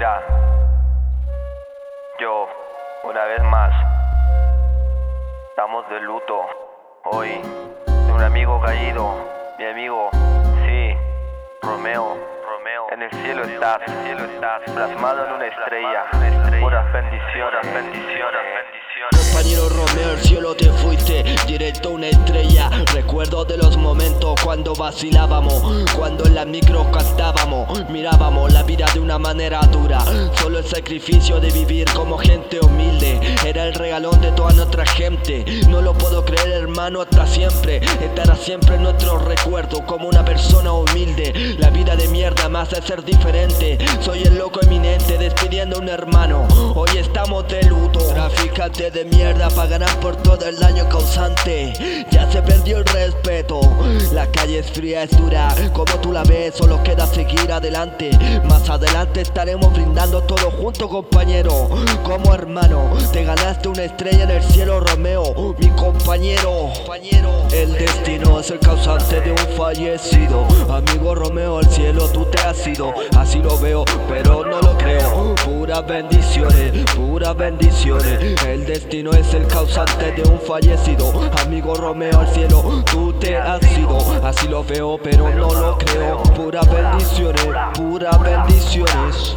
Mira, yo, una vez más, estamos de luto hoy de un amigo caído, mi amigo, sí, Romeo. Romeo, en el cielo estás, cielo estás, plasmado en una estrella, puras bendiciones, directo a una estrella. Recuerdo de los momentos cuando vacilábamos, cuando en la micro cantábamos, mirábamos la vida de una manera dura. Solo el sacrificio de vivir como gente humilde era el regalón de toda nuestra gente. No lo puedo creer, hermano, hasta siempre. Estará siempre en nuestro recuerdo como una persona humilde. La vida de mierda me hace ser diferente. Soy el loco eminente despidiendo a un hermano. Hoy estamos de luto. Traficante de mierda pagarán por todo el daño causante. Ya se perdió el respeto. La calle es fría, es dura. Como tú la ves, solo queda seguir adelante. Más adelante estaremos brindando todo junto, compañero. Como hermano, te ganaste una estrella en el cielo, Romeo. Mi compañero. El destino es el causante de un fallecido. Amigo Romeo, al cielo tú te has ido. Así lo veo, pero. Puras bendiciones, puras bendiciones. El destino es el causante de un fallecido. Amigo Romeo, al cielo tú te has ido. Así lo veo, pero no lo creo. Puras bendiciones, puras bendiciones.